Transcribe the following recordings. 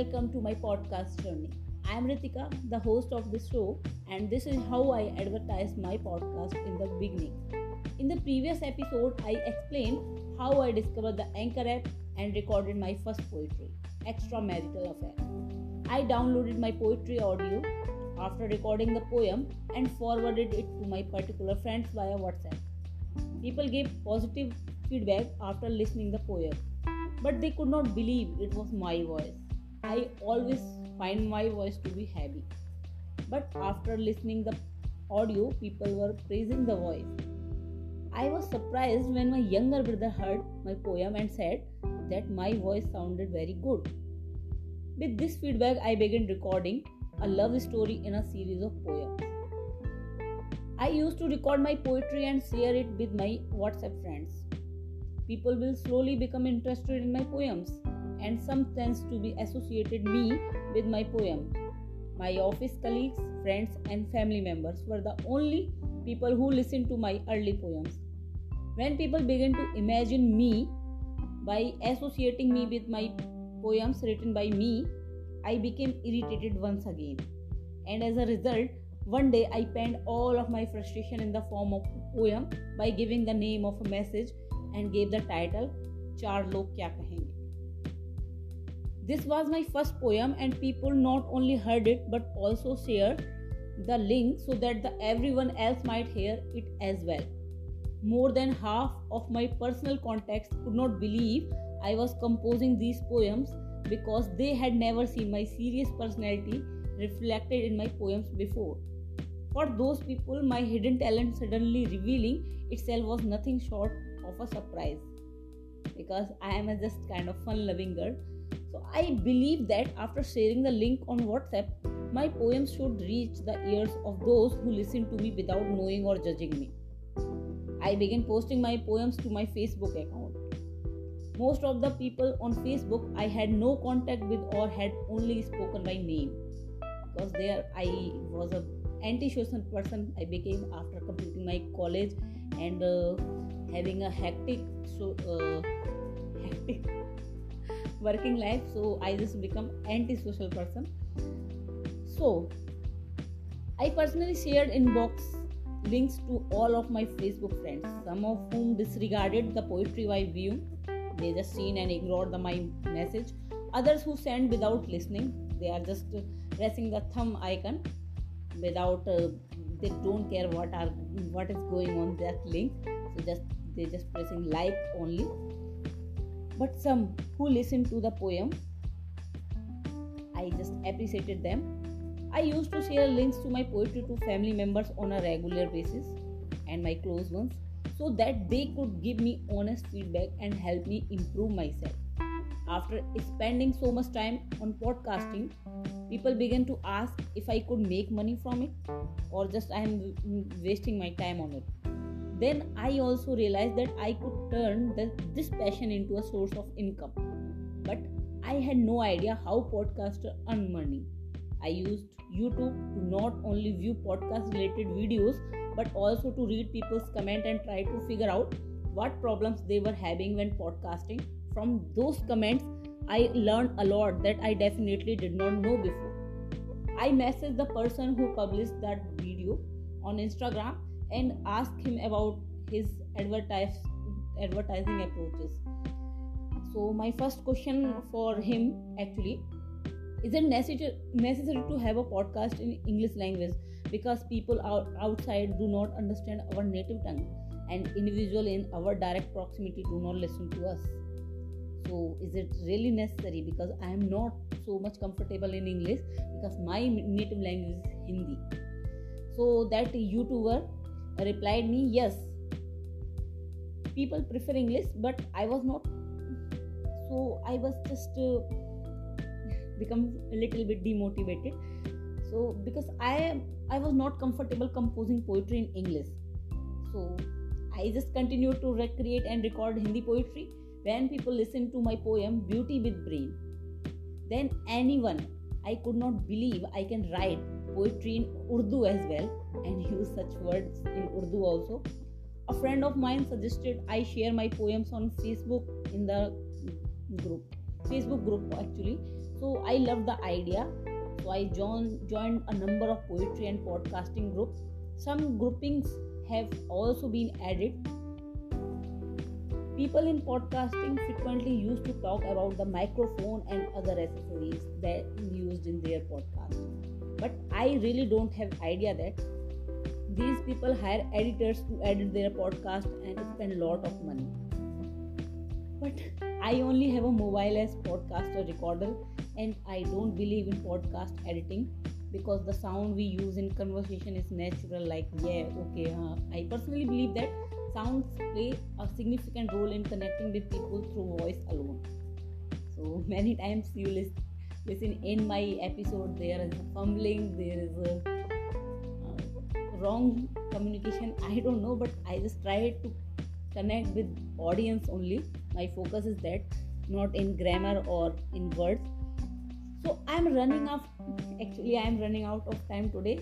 welcome to my podcast journey. I am Ritika, the host of this show, and this is how I advertised my podcast in the beginning. In the previous episode, I explained how I discovered the Anchor app and recorded my first poetry, Extramarital Affair. I downloaded my poetry audio after recording the poem and forwarded it to my particular friends via WhatsApp. People gave positive feedback after listening the poem, but they could not believe it was my voice. I always find my voice to be heavy. But after listening the audio, people were praising the voice. I was surprised when my younger brother heard my poem and said that my voice sounded very good. With this feedback, I began recording a love story in a series of poems. I used to record my poetry and share it with my WhatsApp friends. People will slowly become interested in my poems and some tends to be associated me with my poem. My office colleagues, friends and family members were the only people who listened to my early poems. When people began to imagine me by associating me with my poems written by me, I became irritated once again. And as a result, one day I penned all of my frustration in the form of a poem by giving the name of a message and gave the title Char Log Kya Kahenge. This was my first poem, and people not only heard it but also shared the link so that the everyone else might hear it as well. More than half of my personal contacts could not believe I was composing these poems because they had never seen my serious personality reflected in my poems before. For those people, my hidden talent suddenly revealing itself was nothing short of a surprise because I am a just kind of fun loving girl so I believe that after sharing the link on WhatsApp, my poems should reach the ears of those who listen to me without knowing or judging me. I began posting my poems to my Facebook account. Most of the people on Facebook I had no contact with or had only spoken by name because there I was a antisocial person I became after completing my college and uh, having a hectic so uh, hectic working life so i just become anti-social person. So i personally shared inbox links to all of my facebook friends some of whom disregarded the poetry i view. They just seen and ignored the, my message. Others who send without listening. They are just pressing the thumb icon without uh, they don't care what are what is going on that link. So just they just pressing like only but some who listened to the poem i just appreciated them. I used to share links to my poetry to family members on a regular basis and my close ones so that they could give me honest feedback and help me improve myself. After spending so much time on podcasting people began to ask if i could make money from it or just i am wasting my time on it then i also realized that i could turn this passion into a source of income. But i had no idea how podcaster earn money. I used youtube to not only view podcast related videos but also to read people's comment and try to figure out what problems they were having when podcasting. From those comments i learned a lot that i definitely did not know before. I messaged the person who published that video on instagram and ask him about his advertise, advertising approaches. So, my first question for him actually is it necessary, necessary to have a podcast in English language? Because people out, outside do not understand our native tongue and individual in our direct proximity do not listen to us. So is it really necessary? Because i am not so much comfortable in english because my native language is hindi. So that youtuber replied me yes. People prefer english but i was not. So i was just uh, become a little bit demotivated. So because i i was not comfortable composing poetry in english. So i just continued to recreate and record hindi poetry. When people listen to my poem beauty with brain then anyone i could not believe i can write poetry in urdu as well and use such words in Urdu also. A friend of mine suggested I share my poems on Facebook in the group, Facebook group actually. so i love the idea so i joined joined a number of poetry and podcasting groups some groupings have also been added people in podcasting frequently used to talk about the microphone and other accessories that used in their podcast but i really don't have idea that these people hire editors to edit their podcast and spend a lot of money but i only have a mobile as podcaster recorder and i don't believe in podcast editing because the sound we use in conversation is natural like yeah okay huh. i personally believe that sounds play a significant role in connecting with people through voice alone so many times you listen, listen in my episode there is fumbling there is a uh, wrong communication. I don't know but i just try to connect with audience only. My focus is that not in grammar or in words. So i'm running off actually i'm running out of time today.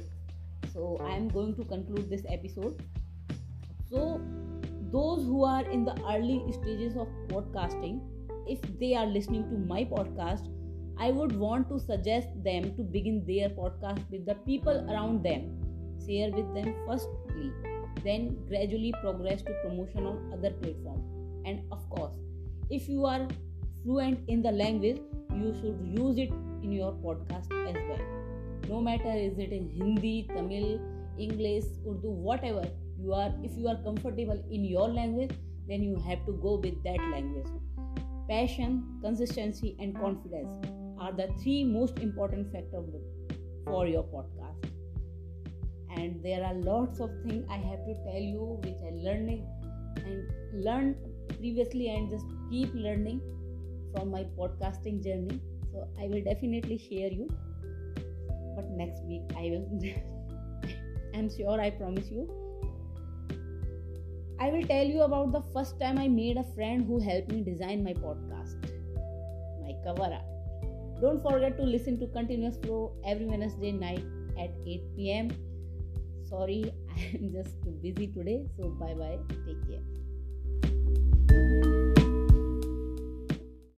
So i'm going to conclude this episode. So those who are in the early stages of podcasting if they are listening to my podcast i would want to suggest them to begin their podcast with the people around them. Share with them firstly then gradually progress to promotion on other platforms and of course if you are fluent in the language you should use it in your podcast as well. No matter is it in hindi tamil english urdu whatever you are if you are comfortable in your language then you have to go with that language. Passion consistency and confidence are the three most important factors for your podcast. And there are lots of things i have to tell you which i learning and learned previously and just keep learning from my podcasting journey. So i will definitely share you. But next week i will i'm sure i promise you. I will tell you about the first time i made a friend who helped me design my podcast. My cover art don't forget to listen to continuous flow every wednesday night at 8 pm sorry i'm just too busy today so bye bye take care